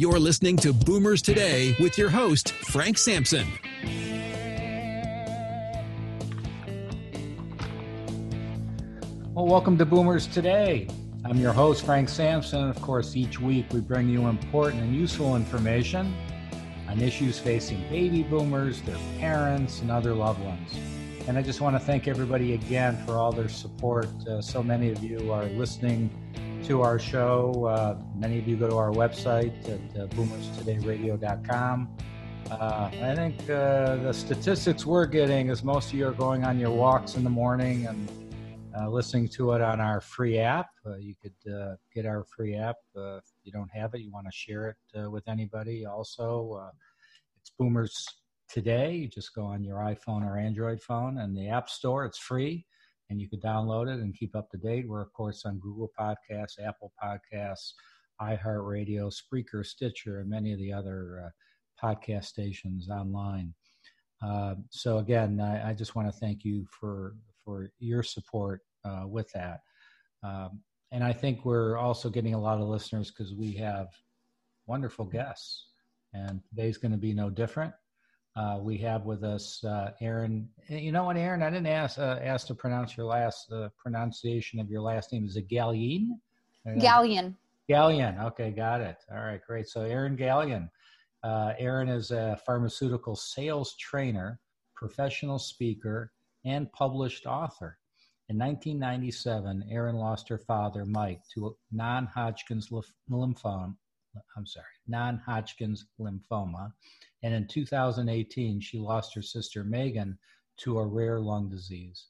You're listening to Boomers Today with your host, Frank Sampson. Well, welcome to Boomers Today. I'm your host, Frank Sampson. Of course, each week we bring you important and useful information on issues facing baby boomers, their parents, and other loved ones. And I just want to thank everybody again for all their support. Uh, so many of you are listening to our show. Uh, many of you go to our website at uh, boomerstodayradio.com. Uh, I think uh, the statistics we're getting is most of you are going on your walks in the morning and uh, listening to it on our free app. Uh, you could get our free app. If you don't have it, you want to share it with anybody. Also, it's Boomers Today. You just go on your iPhone or Android phone and the App Store. It's free and you can download it and keep up to date. We're, of course, on Google Podcasts, Apple Podcasts, iHeartRadio, Spreaker, Stitcher, and many of the other uh, podcast stations online. Uh, so again, I, I just want to thank you for for your support uh, with that. Um, and I think we're also getting a lot of listeners because we have wonderful guests, and today's going to be no different. Uh, we have with us uh, Erin. You know what, Erin? I didn't ask uh, ask to pronounce your last uh, pronunciation of your last name. Is it Gallian? Gallian. Gallian. Okay, got it. All right, great. So Erin Gallian. Uh, Erin is a pharmaceutical sales trainer, professional speaker, and published author. In 1997, Erin lost her father, Mike, to non-Hodgkin's lymphoma. I'm sorry, non-Hodgkin's lymphoma and in 2018, she lost her sister Megan to a rare lung disease.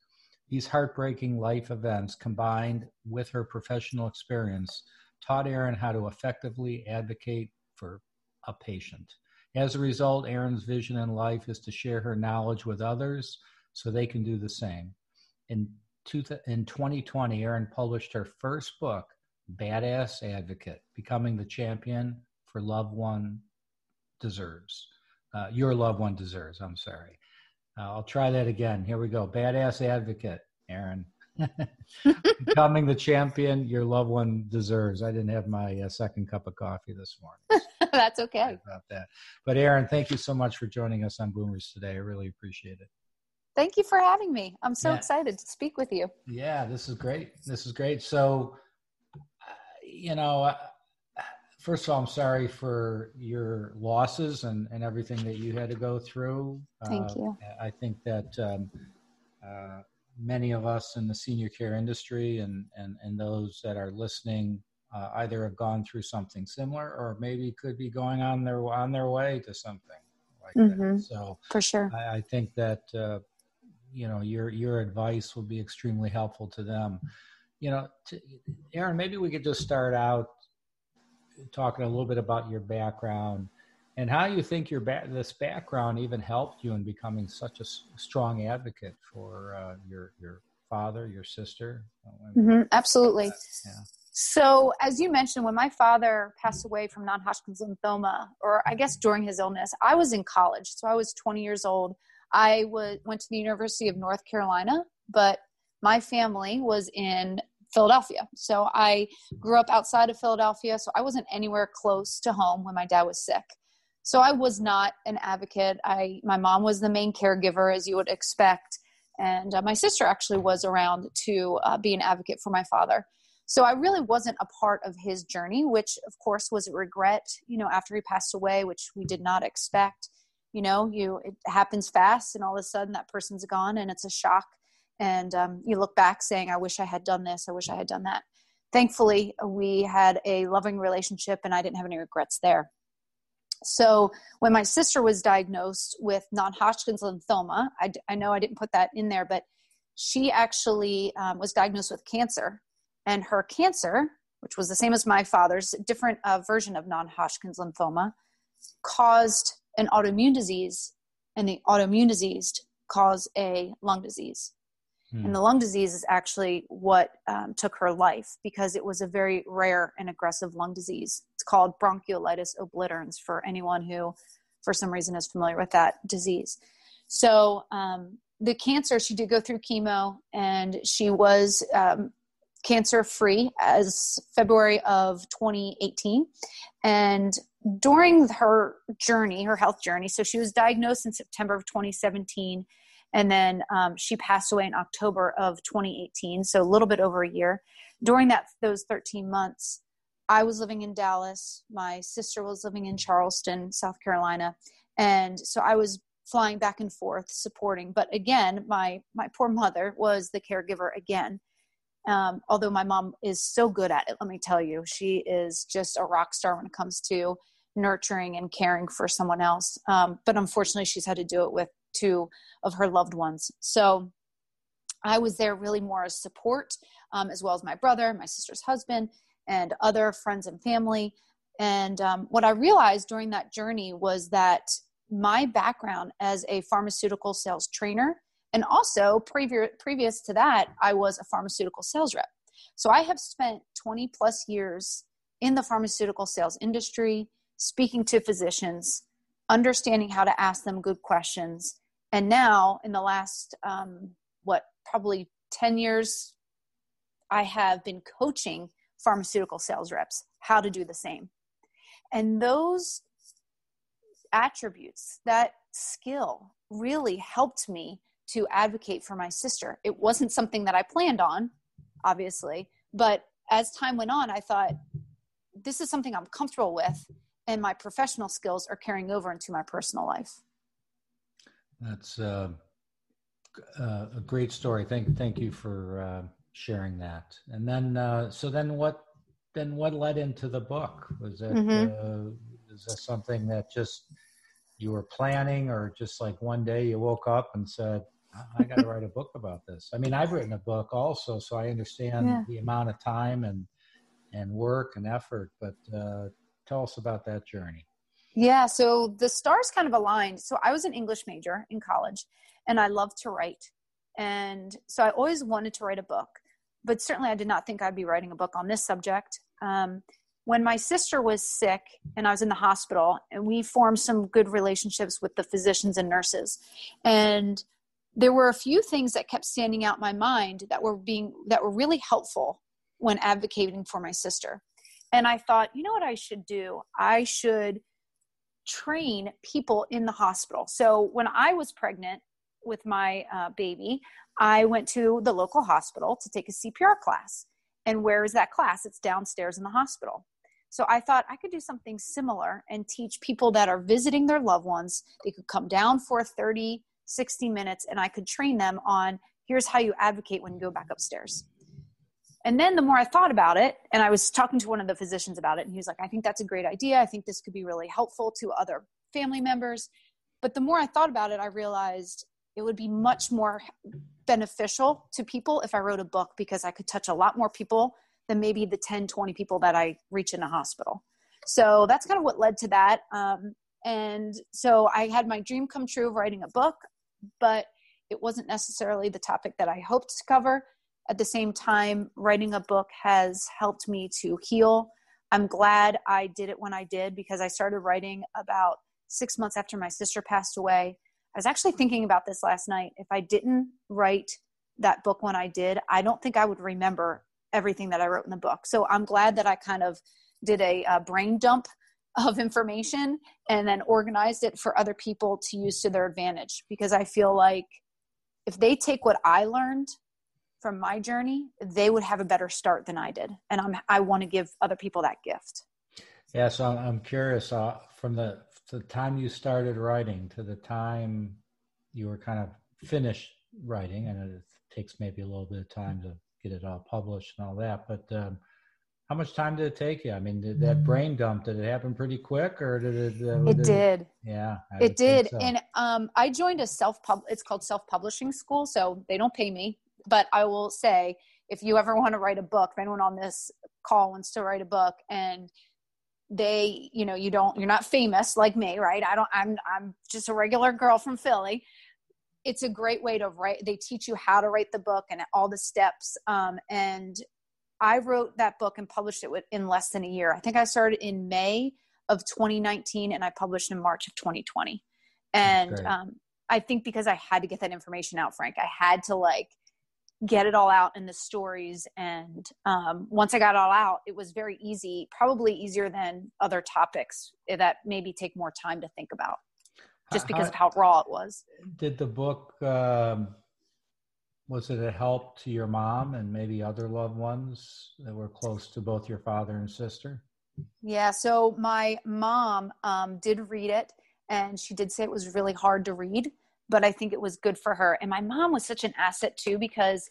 These heartbreaking life events, combined with her professional experience, taught Erin how to effectively advocate for a patient. As a result, Erin's vision in life is to share her knowledge with others so they can do the same. In, in 2020, Erin published her first book, Badass Advocate Becoming the Champion for Loved One Deserves uh, your loved one deserves. I'm sorry. Uh, I'll try that again. Here we go. Badass advocate, Erin. Becoming the champion your loved one deserves. I didn't have my uh, second cup of coffee this morning. That's okay. About that. But Erin, thank you so much for joining us on Boomers today. I really appreciate it. Thank you for having me. I'm so yeah. excited to speak with you. Yeah, this is great. This is great. So, you know, first of all, I'm sorry for your losses and, and everything that you had to go through. Thank uh, you. I think that um, uh, many of us in the senior care industry and, and, and those that are listening uh, either have gone through something similar or maybe could be going on their on their way to something like mm-hmm. that. So for sure, I, I think that uh, you know your your advice will be extremely helpful to them. You know, to, Erin, maybe we could just start out talking a little bit about your background and how you think your ba- this background even helped you in becoming such a s- strong advocate for uh, your your father, your sister. Mm-hmm, absolutely. Yeah. So, as you mentioned, when my father passed away from non-Hodgkin's lymphoma, or I guess during his illness, I was in college, so I was 20 years old. I was, went to the University of North Carolina, but my family was in Philadelphia. So I grew up outside of Philadelphia, so I wasn't anywhere close to home when my dad was sick. So I was not an advocate. I my mom was the main caregiver as you would expect. and uh, my sister actually was around to uh, be an advocate for my father. So I really wasn't a part of his journey, which of course was a regret, you know, after he passed away, which we did not expect. You know, you it happens fast, and all of a sudden that person's gone, and it's a shock. And um, you look back saying, "I wish I had done this. I wish I had done that." Thankfully, we had a loving relationship, and I didn't have any regrets there. So when my sister was diagnosed with non-Hodgkin's lymphoma, I, I know I didn't put that in there, but she actually um, was diagnosed with cancer and her cancer, which was the same as my father's, different uh, version of non Hodgkin's lymphoma, caused an autoimmune disease, and the autoimmune disease caused a lung disease. Hmm. And the lung disease is actually what um, took her life because it was a very rare and aggressive lung disease. It's called bronchiolitis obliterans for anyone who, for some reason, is familiar with that disease. So, um, the cancer, she did go through chemo and she was um, cancer free as February of 2018. And during her journey, her health journey, so she was diagnosed in September of 2017, and then um, she passed away in October of 2018, so a little bit over a year. During that those 13 months, I was living in Dallas. My sister was living in Charleston, South Carolina, and so I was flying back and forth supporting. But again, my my poor mother was the caregiver again um, although my mom is so good at it, let me tell you, she is just a rock star when it comes to nurturing and caring for someone else. Um, but unfortunately, she's had to do it with two of her loved ones. So I was there really more as support, um, as well as my brother, my sister's husband, and other friends and family. And um, what I realized during that journey was that my background as a pharmaceutical sales trainer and also, previous, previous to that, I was a pharmaceutical sales rep. So I have spent 20 plus years in the pharmaceutical sales industry, speaking to physicians, understanding how to ask them good questions. And now, in the last, um, what, probably 10 years, I have been coaching pharmaceutical sales reps how to do the same. And those attributes, that skill really helped me to advocate for my sister. It wasn't something that I planned on, obviously, but as time went on, I thought, this is something I'm comfortable with, and my professional skills are carrying over into my personal life. That's uh, uh, a great story. Thank, thank you for uh, sharing that. And then, uh, so then what? Then what led into the book? Was it mm-hmm. Uh, is that something that just you were planning, or just like one day you woke up and said, I got to write a book about this. I mean, I've written a book also, so I understand yeah. the amount of time and and work and effort. But uh, tell us about that journey. Yeah, so the stars kind of aligned. So I was an English major in college, and I loved to write, and so I always wanted to write a book. But certainly, I did not think I'd be writing a book on this subject. Um, when my sister was sick and I was in the hospital, and we formed some good relationships with the physicians and nurses, and there were a few things that kept standing out in my mind that were being that were really helpful when advocating for my sister and i thought you know what i should do i should train people in the hospital. So when i was pregnant with my uh, baby i went to the local hospital to take a cpr class. And where is that class? It's downstairs in the hospital. So i thought i could do something similar and teach people that are visiting their loved ones. They could come down for 30 60 minutes and I could train them on here's how you advocate when you go back upstairs. And then the more I thought about it, and I was talking to one of the physicians about it, and he was like, I think that's a great idea. I think this could be really helpful to other family members. But the more I thought about it, I realized it would be much more beneficial to people if I wrote a book because I could touch a lot more people than maybe the 10, 20 people that I reach in a hospital. So that's kind of what led to that. Um, and so I had my dream come true of writing a book but it wasn't necessarily the topic that I hoped to cover. At the same time, writing a book has helped me to heal. I'm glad I did it when I did because I started writing about six months after my sister passed away. I was actually thinking about this last night. If I didn't write that book when I did, I don't think I would remember everything that I wrote in the book. So I'm glad that I kind of did a, a brain dump of information and then organized it for other people to use to their advantage because I feel like if they take what I learned from my journey, they would have a better start than I did. And I'm, I want to give other people that gift. Yeah. So I'm curious uh, from the, the time you started writing to the time you were kind of finished writing, and it takes maybe a little bit of time to get it all published and all that, but, um, how much time did it take you? I mean, did that brain dump did it happen pretty quick, or did it? Uh, it did, did. Yeah, I it did. So. And um, I joined a self pub. It's called self publishing school, so they don't pay me. But I will say, if you ever want to write a book, if anyone on this call wants to write a book, and they, you know, you don't, you're not famous like me, right? I don't. I'm. I'm just a regular girl from Philly. It's a great way to write. They teach you how to write the book and all the steps. Um, and I wrote that book and published it in less than a year. I think I started in May of 2019 and I published in March of 2020. And um, I think because I had to get that information out, Frank, I had to like get it all out in the stories. And um, once I got it all out, it was very easy, probably easier than other topics that maybe take more time to think about just because how, of how raw it was. Did the book um, was it a help to your mom and maybe other loved ones that were close to both your father and sister? Yeah, so my mom um, did read it and she did say it was really hard to read, but I think it was good for her. And my mom was such an asset too because,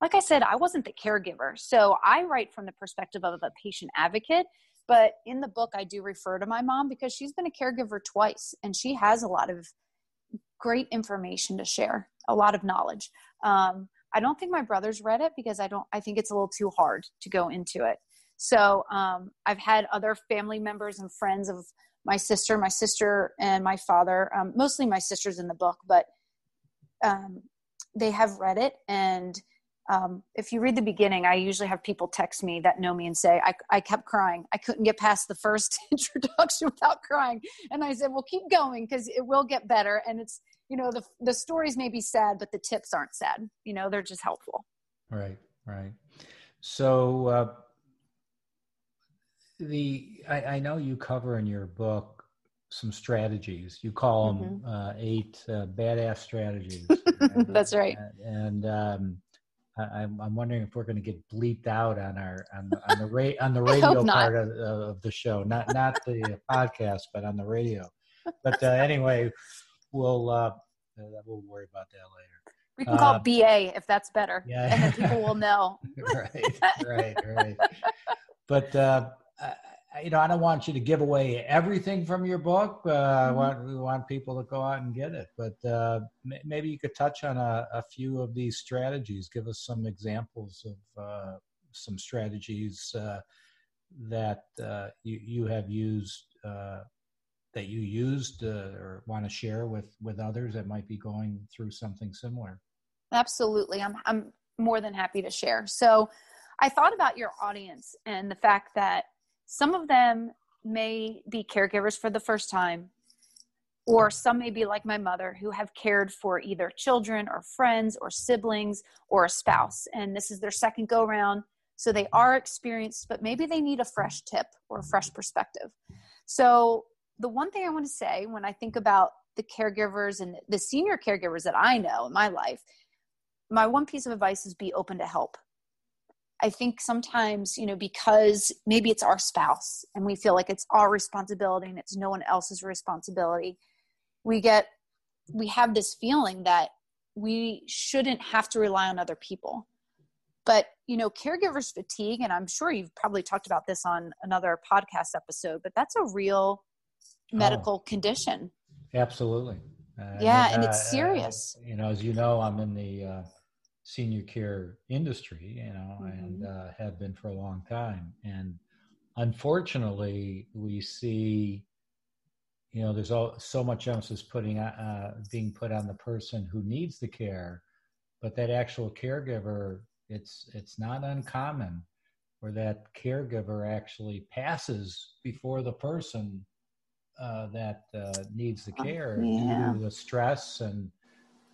like I said, I wasn't the caregiver. So I write from the perspective of a patient advocate. But in the book, I do refer to my mom because she's been a caregiver twice and she has a lot of great information to share, a lot of knowledge. Um, I don't think my brothers read it because I don't. I think it's a little too hard to go into it. So um, I've had other family members and friends of my sister, my sister and my father. Um, mostly my sister's in the book, but um, they have read it. And um, if you read the beginning, I usually have people text me that know me and say, I, I kept crying. I couldn't get past the first introduction without crying. And I said, well, keep going because it will get better. And it's you know the the stories may be sad but the tips aren't sad you know they're just helpful right right so uh, the I, I, know you cover in your book some strategies you call them mm-hmm. uh, eight uh, badass strategies that's right and, and um, I, am wondering if we're going to get bleeped out on our on, on the ra- on the radio part of, of, the show, not not the podcast, but on the radio. But uh, anyway, we'll uh, we'll worry about that later. We can call uh, BA if that's better. Yeah, and then people will know. right, right, right. But uh, you know, I don't want you to give away everything from your book. Uh, mm-hmm. I want we want people to go out and get it. But uh, m- maybe you could touch on a, a, few of these strategies. Give us some examples of uh, some strategies uh, that you you have used that you used uh, or want to share with with others that might be going through something similar absolutely i'm i'm more than happy to share so i thought about your audience and the fact that some of them may be caregivers for the first time or some may be like my mother who have cared for either children or friends or siblings or a spouse. And this is their second go round so they are experienced but maybe they need a fresh tip or a fresh perspective. So the one thing I want to say when I think about the caregivers and the senior caregivers that I know in my life, my one piece of advice is be open to help. I think sometimes, you know, because maybe it's our spouse and we feel like it's our responsibility and it's no one else's responsibility, we get, we have this feeling that we shouldn't have to rely on other people. But, you know, caregivers fatigue, and I'm sure you've probably talked about this on another podcast episode, but that's a real Oh. medical oh, condition. Absolutely. Uh, yeah, and, and it's uh, serious. Uh, you know, as you know, I'm in the uh, senior care industry, you know, mm-hmm. and uh, have been for a long time. And unfortunately, we see, you know, there's all, so much emphasis putting uh, being put on the person who needs the care, but that actual caregiver, it's it's not uncommon where that caregiver actually passes before the person uh, that uh, needs the oh, care yeah. due to the stress and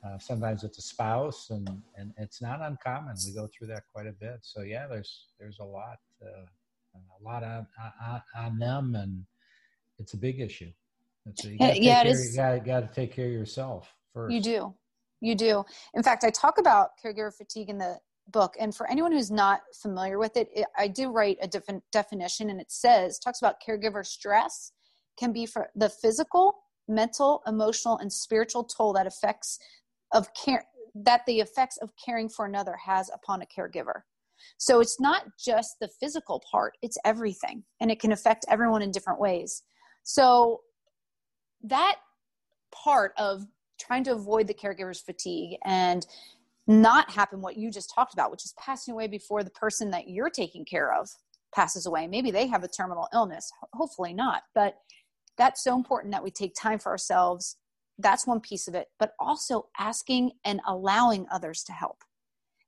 uh, sometimes it's a spouse and, and it's not uncommon. We go through that quite a bit. So yeah, there's, there's a lot, uh, a lot on, on, on, them and it's a big issue. So you gotta yeah, it is. You gotta, gotta take care of yourself first. You do. You do. In fact, I talk about caregiver fatigue in the book. And for anyone who's not familiar with it, it I do write a different definition and it says, talks about caregiver stress can be for the physical, mental, emotional, and spiritual toll that affects of care that the effects of caring for another has upon a caregiver. So it's not just the physical part, it's everything. And it can affect everyone in different ways. So that part of trying to avoid the caregiver's fatigue and not happen what you just talked about, which is passing away before the person that you're taking care of passes away. Maybe they have a terminal illness, hopefully not. But that's so important that we take time for ourselves. That's one piece of it, but also asking and allowing others to help.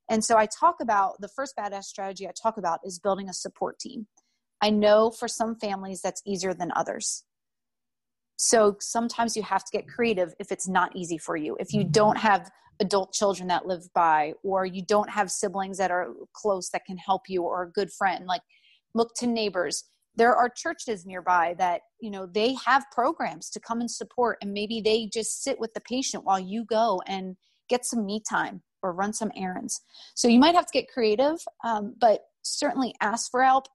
And so I talk about the first badass strategy I talk about is building a support team. I know for some families that's easier than others. So sometimes you have to get creative if it's not easy for you. If you mm-hmm. don't have adult children that live by, or you don't have siblings that are close that can help you, or a good friend, like look to neighbors. There are churches nearby that, you know, they have programs to come and support, and maybe they just sit with the patient while you go and get some me time or run some errands. So you might have to get creative, um, but certainly ask for help.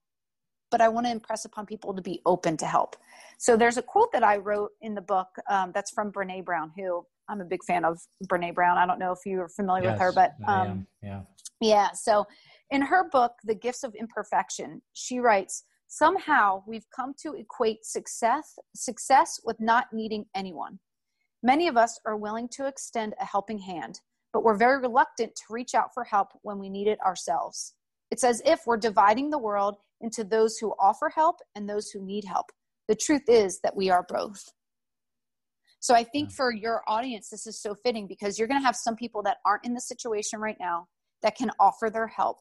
But I want to impress upon people to be open to help. So there's a quote that I wrote in the book um, that's from Brene Brown, who I'm a big fan of Brene Brown. I don't know if you're familiar yes, with her, but um, yeah, yeah. So in her book, The Gifts of Imperfection, she writes, somehow we've come to equate success success with not needing anyone. Many of us are willing to extend a helping hand, but we're very reluctant to reach out for help when we need it ourselves. It's as if we're dividing the world into those who offer help and those who need help. The truth is that we are both. So I think hmm. for your audience, this is so fitting because you're going to have some people that aren't in the situation right now that can offer their help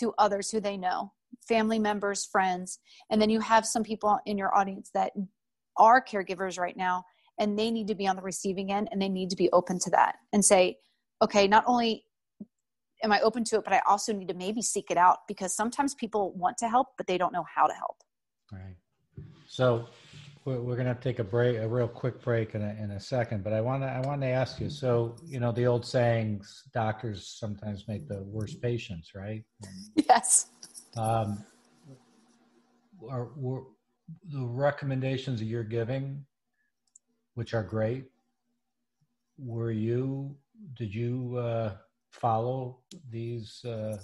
to others who they know, family members, friends. And then you have some people in your audience that are caregivers right now and they need to be on the receiving end and they need to be open to that and say, okay, not only am I open to it, but I also need to maybe seek it out because sometimes people want to help, but they don't know how to help. Right. So we're, we're going to take a break, a real quick break in a, in a second, but I want to, I want to ask you, so, you know, the old sayings, doctors sometimes make the worst patients, right? Yes. Um, are, were, the recommendations that you're giving, which are great, were you, did you, uh, follow these uh,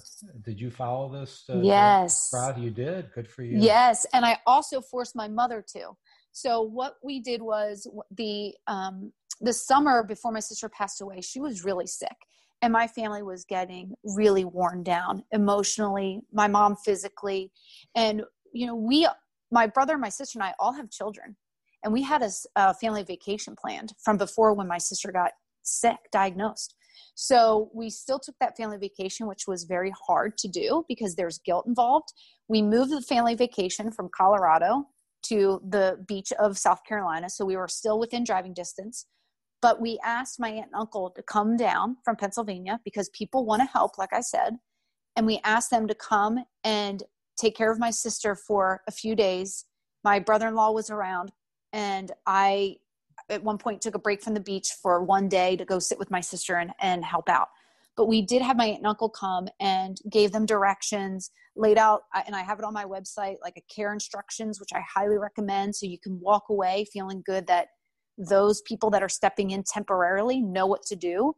did you follow this uh, yes. Rod, you did. Good for you. Yes and i also forced my mother to. So what we did was the um, the summer before my sister passed away she was really sick and my family was getting really worn down emotionally my mom physically and you know we my brother my sister and i all have children and we had a, a family vacation planned from before when my sister got sick diagnosed so we still took that family vacation, which was very hard to do because there's guilt involved. We moved the family vacation from Colorado to the beach of South Carolina. So we were still within driving distance. But we asked my aunt and uncle to come down from Pennsylvania because people want to help, like I said. And we asked them to come and take care of my sister for a few days. My brother in law was around, and I at one point took a break from the beach for one day to go sit with my sister and, and help out but we did have my aunt and uncle come and gave them directions laid out and i have it on my website like a care instructions which i highly recommend so you can walk away feeling good that those people that are stepping in temporarily know what to do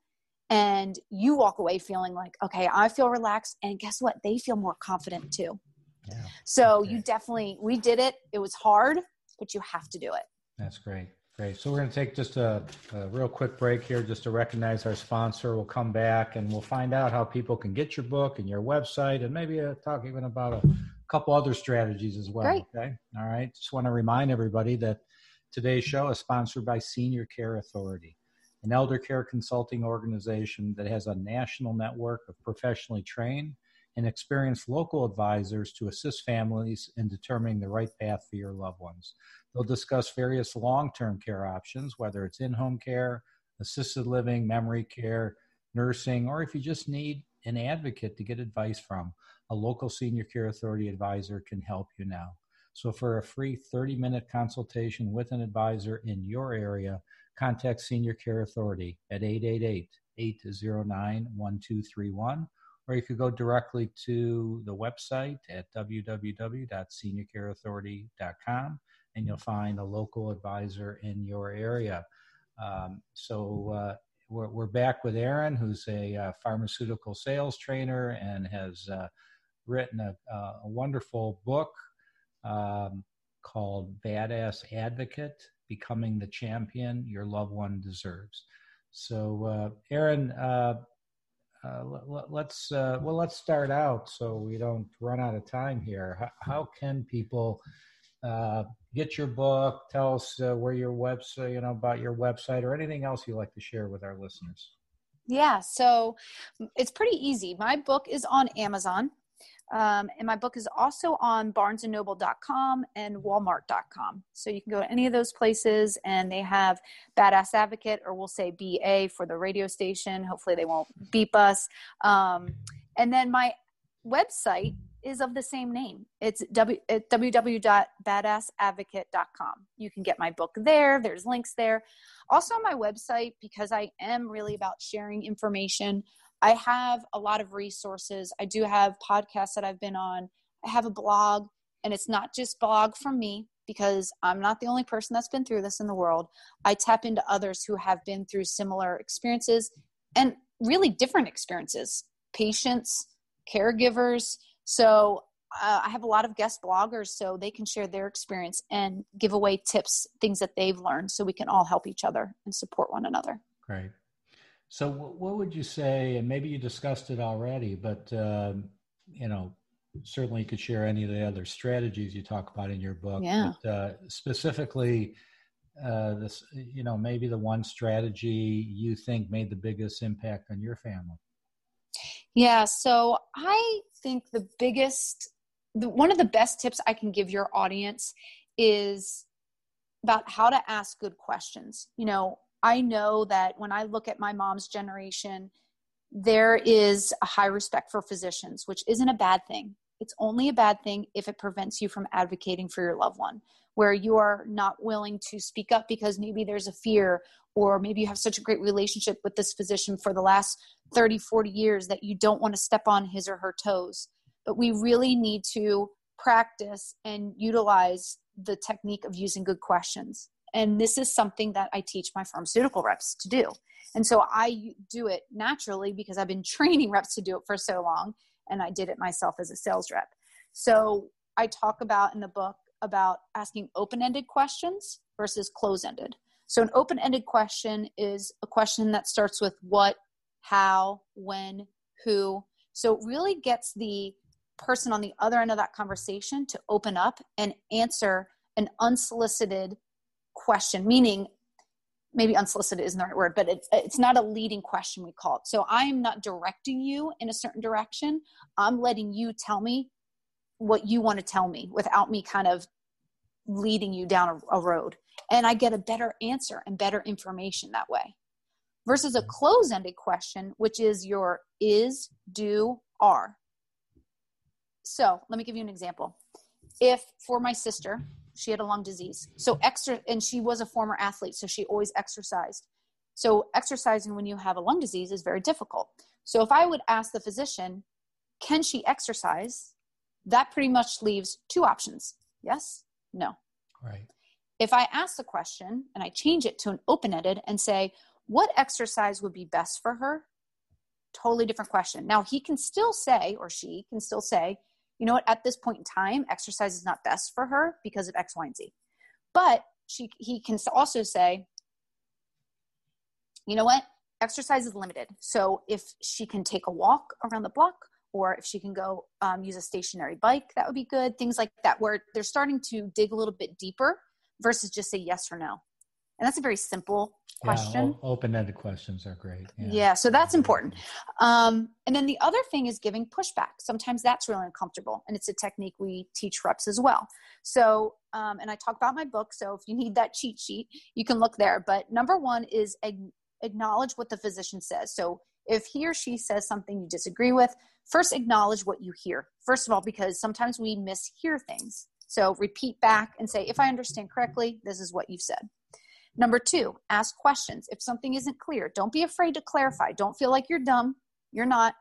and you walk away feeling like okay i feel relaxed and guess what they feel more confident too yeah. so okay. you definitely we did it it was hard but you have to do it that's great Great. So we're going to take just a, a, real quick break here just to recognize our sponsor. We'll come back and we'll find out how people can get your book and your website and maybe uh, talk even about a couple other strategies as well. Great. Okay. All right. Just want to remind everybody that today's show is sponsored by Senior Care Authority, an elder care consulting organization that has a national network of professionally trained and experienced local advisors to assist families in determining the right path for your loved ones. They'll discuss various long term care options, whether it's in home care, assisted living, memory care, nursing, or if you just need an advocate to get advice from, a local senior care authority advisor can help you now. So, for a free 30 minute consultation with an advisor in your area, contact Senior Care Authority at 888 809 1231 or you could go directly to the website at www.seniorcareauthority.com and you'll find a local advisor in your area. Um, so uh, we're, we're, back with Erin, who's a uh, pharmaceutical sales trainer and has uh, written a, a, wonderful book um, called Badass Advocate Becoming the Champion Your Loved One Deserves. So, uh, Erin, uh, uh, let, us uh, well let's start out so we don't run out of time here. How, how can people uh, get your book tell us uh, where your website you know about your website or anything else you like to share with our listeners? Yeah so it's pretty easy. My book is on amazon um, and my book is also on barnesandnoble.com and walmart.com. So you can go to any of those places and they have Badass Advocate, or we'll say BA for the radio station. Hopefully they won't beep us. Um, and then my website is of the same name. It's w- www.badassadvocate.com. You can get my book there. There's links there. Also on my website, because I am really about sharing information, I have a lot of resources. I do have podcasts that I've been on. I have a blog, and it's not just blog from me because I'm not the only person that's been through this in the world. I tap into others who have been through similar experiences and really different experiences, patients, caregivers. So uh, I have a lot of guest bloggers so they can share their experience and give away tips, things that they've learned so we can all help each other and support one another. Great. So, what would you say? And maybe you discussed it already, but um, you know, certainly you could share any of the other strategies you talk about in your book. Yeah. But, uh, specifically, uh, this, you know, maybe the one strategy you think made the biggest impact on your family. Yeah. So I think the biggest, the, one of the best tips I can give your audience is about how to ask good questions. You know, I know that when I look at my mom's generation, there is a high respect for physicians, which isn't a bad thing. It's only a bad thing if it prevents you from advocating for your loved one, where you are not willing to speak up because maybe there's a fear, or maybe you have such a great relationship with this physician for the last 30, 40 years that you don't want to step on his or her toes. But we really need to practice and utilize the technique of using good questions. And this is something that I teach my pharmaceutical reps to do. And so I do it naturally because I've been training reps to do it for so long. And I did it myself as a sales rep. So I talk about in the book about asking open ended questions versus close ended. So an open ended question is a question that starts with what, how, when, who. So it really gets the person on the other end of that conversation to open up and answer an unsolicited question, meaning maybe unsolicited isn't the right word, but it's, it's not a leading question, we call it. So I am not directing you in a certain direction. I'm letting you tell me what you want to tell me without me kind of leading you down a, a road. And I get a better answer and better information that way. Versus a close ended question, which is your is, do, are. So let me give you an example. If for my sister, she had a lung disease. So extra, and she was a former athlete, so she always exercised. So exercising when you have a lung disease is very difficult. So if I would ask the physician, can she exercise? That pretty much leaves two options. Yes, no. Right. If I ask the question and I change it to an open ended and say, what exercise would be best for her? Totally different question. Now he can still say, or she can still say, you know what, at this point in time, exercise is not best for her because of X, Y, and Z. But she, he can also say, you know what, exercise is limited. So if she can take a walk around the block, or if she can go um, use a stationary bike, that would be good. Things like that, where they're starting to dig a little bit deeper versus just say yes or no. And that's a very simple question. Yeah, open-ended questions are great. Yeah, yeah so that's important. Um, and then the other thing is giving pushback. Sometimes that's really uncomfortable, and it's a technique we teach reps as well. So, um, and I talk about my book. So if you need that cheat sheet, you can look there. But number one is ag- acknowledge what the physician says. So if he or she says something you disagree with, first acknowledge what you hear. First of all, because sometimes we mishear things. So repeat back and say, if I understand correctly, this is what you've said. Number two, ask questions. If something isn't clear, don't be afraid to clarify. Don't feel like you're dumb. You're not.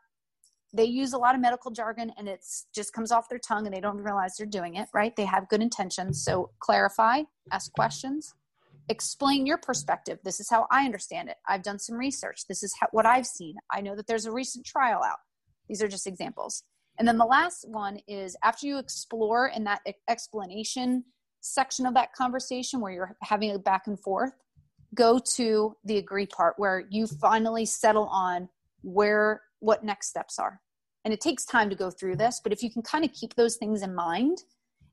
They use a lot of medical jargon and it just comes off their tongue and they don't realize they're doing it, right? They have good intentions. So clarify, ask questions, explain your perspective. This is how I understand it. I've done some research. This is how, what I've seen. I know that there's a recent trial out. These are just examples. And then the last one is after you explore in that explanation section of that conversation where you're having a back and forth, go to the agree part where you finally settle on where what next steps are. And it takes time to go through this, but if you can kind of keep those things in mind,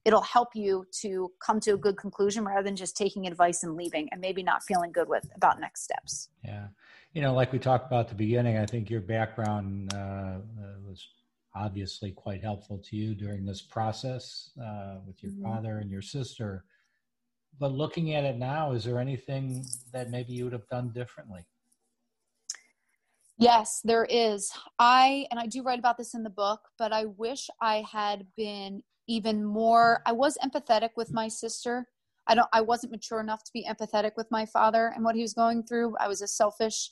it'll help you to come to a good conclusion rather than just taking advice and leaving and maybe not feeling good with about next steps. Yeah. You know, like we talked about the beginning, I think your background uh, uh was obviously quite helpful to you during this process uh, with your mm-hmm. father and your sister. But looking at it now, is there anything that maybe you would have done differently? Yes, there is. I, and I do write about this in the book, but I wish I had been even more, I was empathetic with my sister. I don't, I wasn't mature enough to be empathetic with my father and what he was going through. I was a selfish,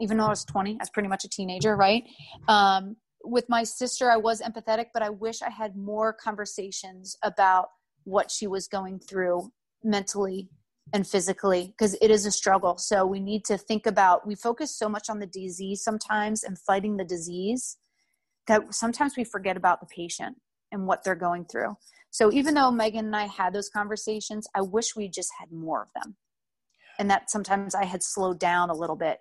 even though I was 20, I was pretty much a teenager, right? Um, with my sister, I was empathetic, but I wish I had more conversations about what she was going through mentally and physically because it is a struggle. So we need to think about, we focus so much on the disease sometimes and fighting the disease that sometimes we forget about the patient and what they're going through. So even though Megan and I had those conversations, I wish we just had more of them. And that sometimes I had slowed down a little bit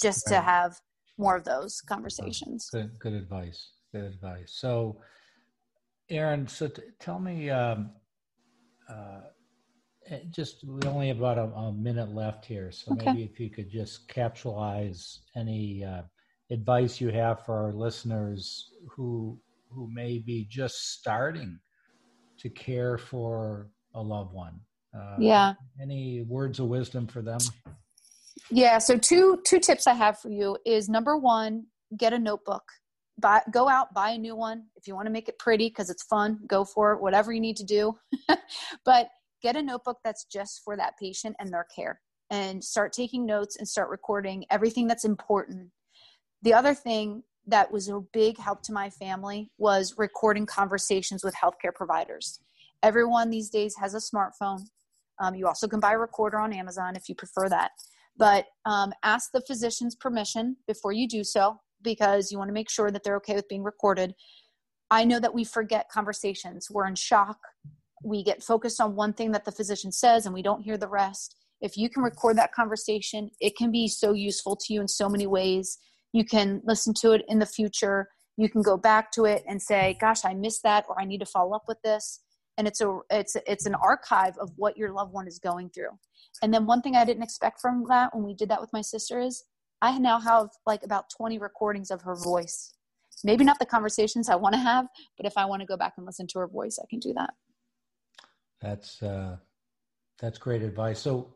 just right. to have more of those conversations. Good, good advice. Good advice. So, Erin, so t- tell me, um, uh, eh, just we only have about a, a, minute left here, so okay. maybe if you could just capsulize any uh, advice you have for our listeners who who may be just starting to care for a loved one. Uh, yeah. Any words of wisdom for them? Yeah. So two two tips I have for you is number one, get a notebook. Buy, go out, buy a new one. If you want to make it pretty because it's fun, go for it. Whatever you need to do, but get a notebook that's just for that patient and their care, and start taking notes and start recording everything that's important. The other thing that was a big help to my family was recording conversations with healthcare providers. Everyone these days has a smartphone. Um, you also can buy a recorder on Amazon if you prefer that. But um, ask the physician's permission before you do so because you want to make sure that they're okay with being recorded. I know that we forget conversations. We're in shock. We get focused on one thing that the physician says and we don't hear the rest. If you can record that conversation, it can be so useful to you in so many ways. You can listen to it in the future. You can go back to it and say, "Gosh, I missed that," or "I need to follow up with this." And it's a it's it's an archive of what your loved one is going through. And then one thing I didn't expect from that when we did that with my sister is I now have like about 20 recordings of her voice. Maybe not the conversations I want to have, but if I want to go back and listen to her voice, I can do that. That's uh, that's great advice. So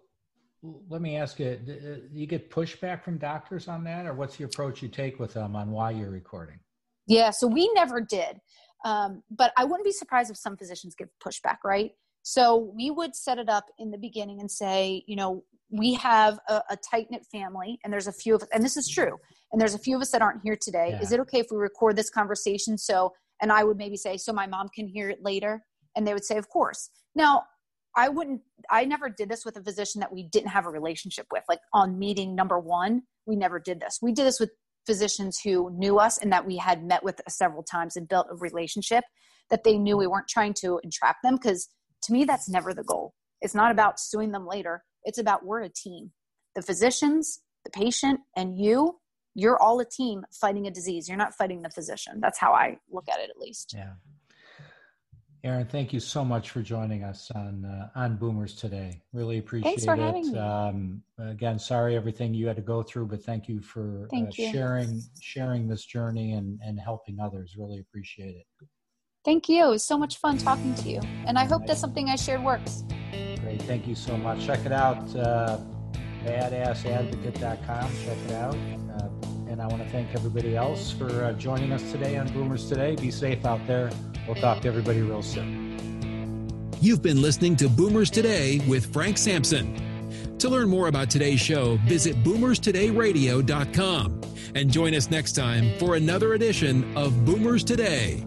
let me ask you: Do you get pushback from doctors on that, or what's the approach you take with them on why you're recording? Yeah, so we never did, um, but I wouldn't be surprised if some physicians give pushback, right? So we would set it up in the beginning and say, you know, we have a, a tight knit family, and there's a few of us, and this is true, and there's a few of us that aren't here today. Yeah. Is it okay if we record this conversation? So, and I would maybe say, so my mom can hear it later, and they would say, of course. Now, I wouldn't, I never did this with a physician that we didn't have a relationship with. Like on meeting number one, we never did this. We did this with physicians who knew us and that we had met with several times and built a relationship that they knew we weren't trying to entrap them because to me, that's never the goal. It's not about suing them later. It's about we're a team. The physicians, the patient, and you, you're all a team fighting a disease. You're not fighting the physician. That's how I look at it, at least. Yeah. Erin, thank you so much for joining us on uh, on Boomers today. Really appreciate Thanks for it. Having me. Um, again, sorry everything you had to go through, but thank you for thank uh, you. sharing sharing this journey and and helping others. Really appreciate it. Thank you. It was so much fun talking to you. And I hope that something I shared works. Great. Thank you so much. Check it out, uh, badassadvocate.com. Check it out. Uh, and I want to thank everybody else for uh, joining us today on Boomers Today. Be safe out there. We'll talk to everybody real soon. You've been listening to Boomers Today with Frank Sampson. To learn more about today's show, visit boomerstodayradio.com and join us next time for another edition of Boomers Today.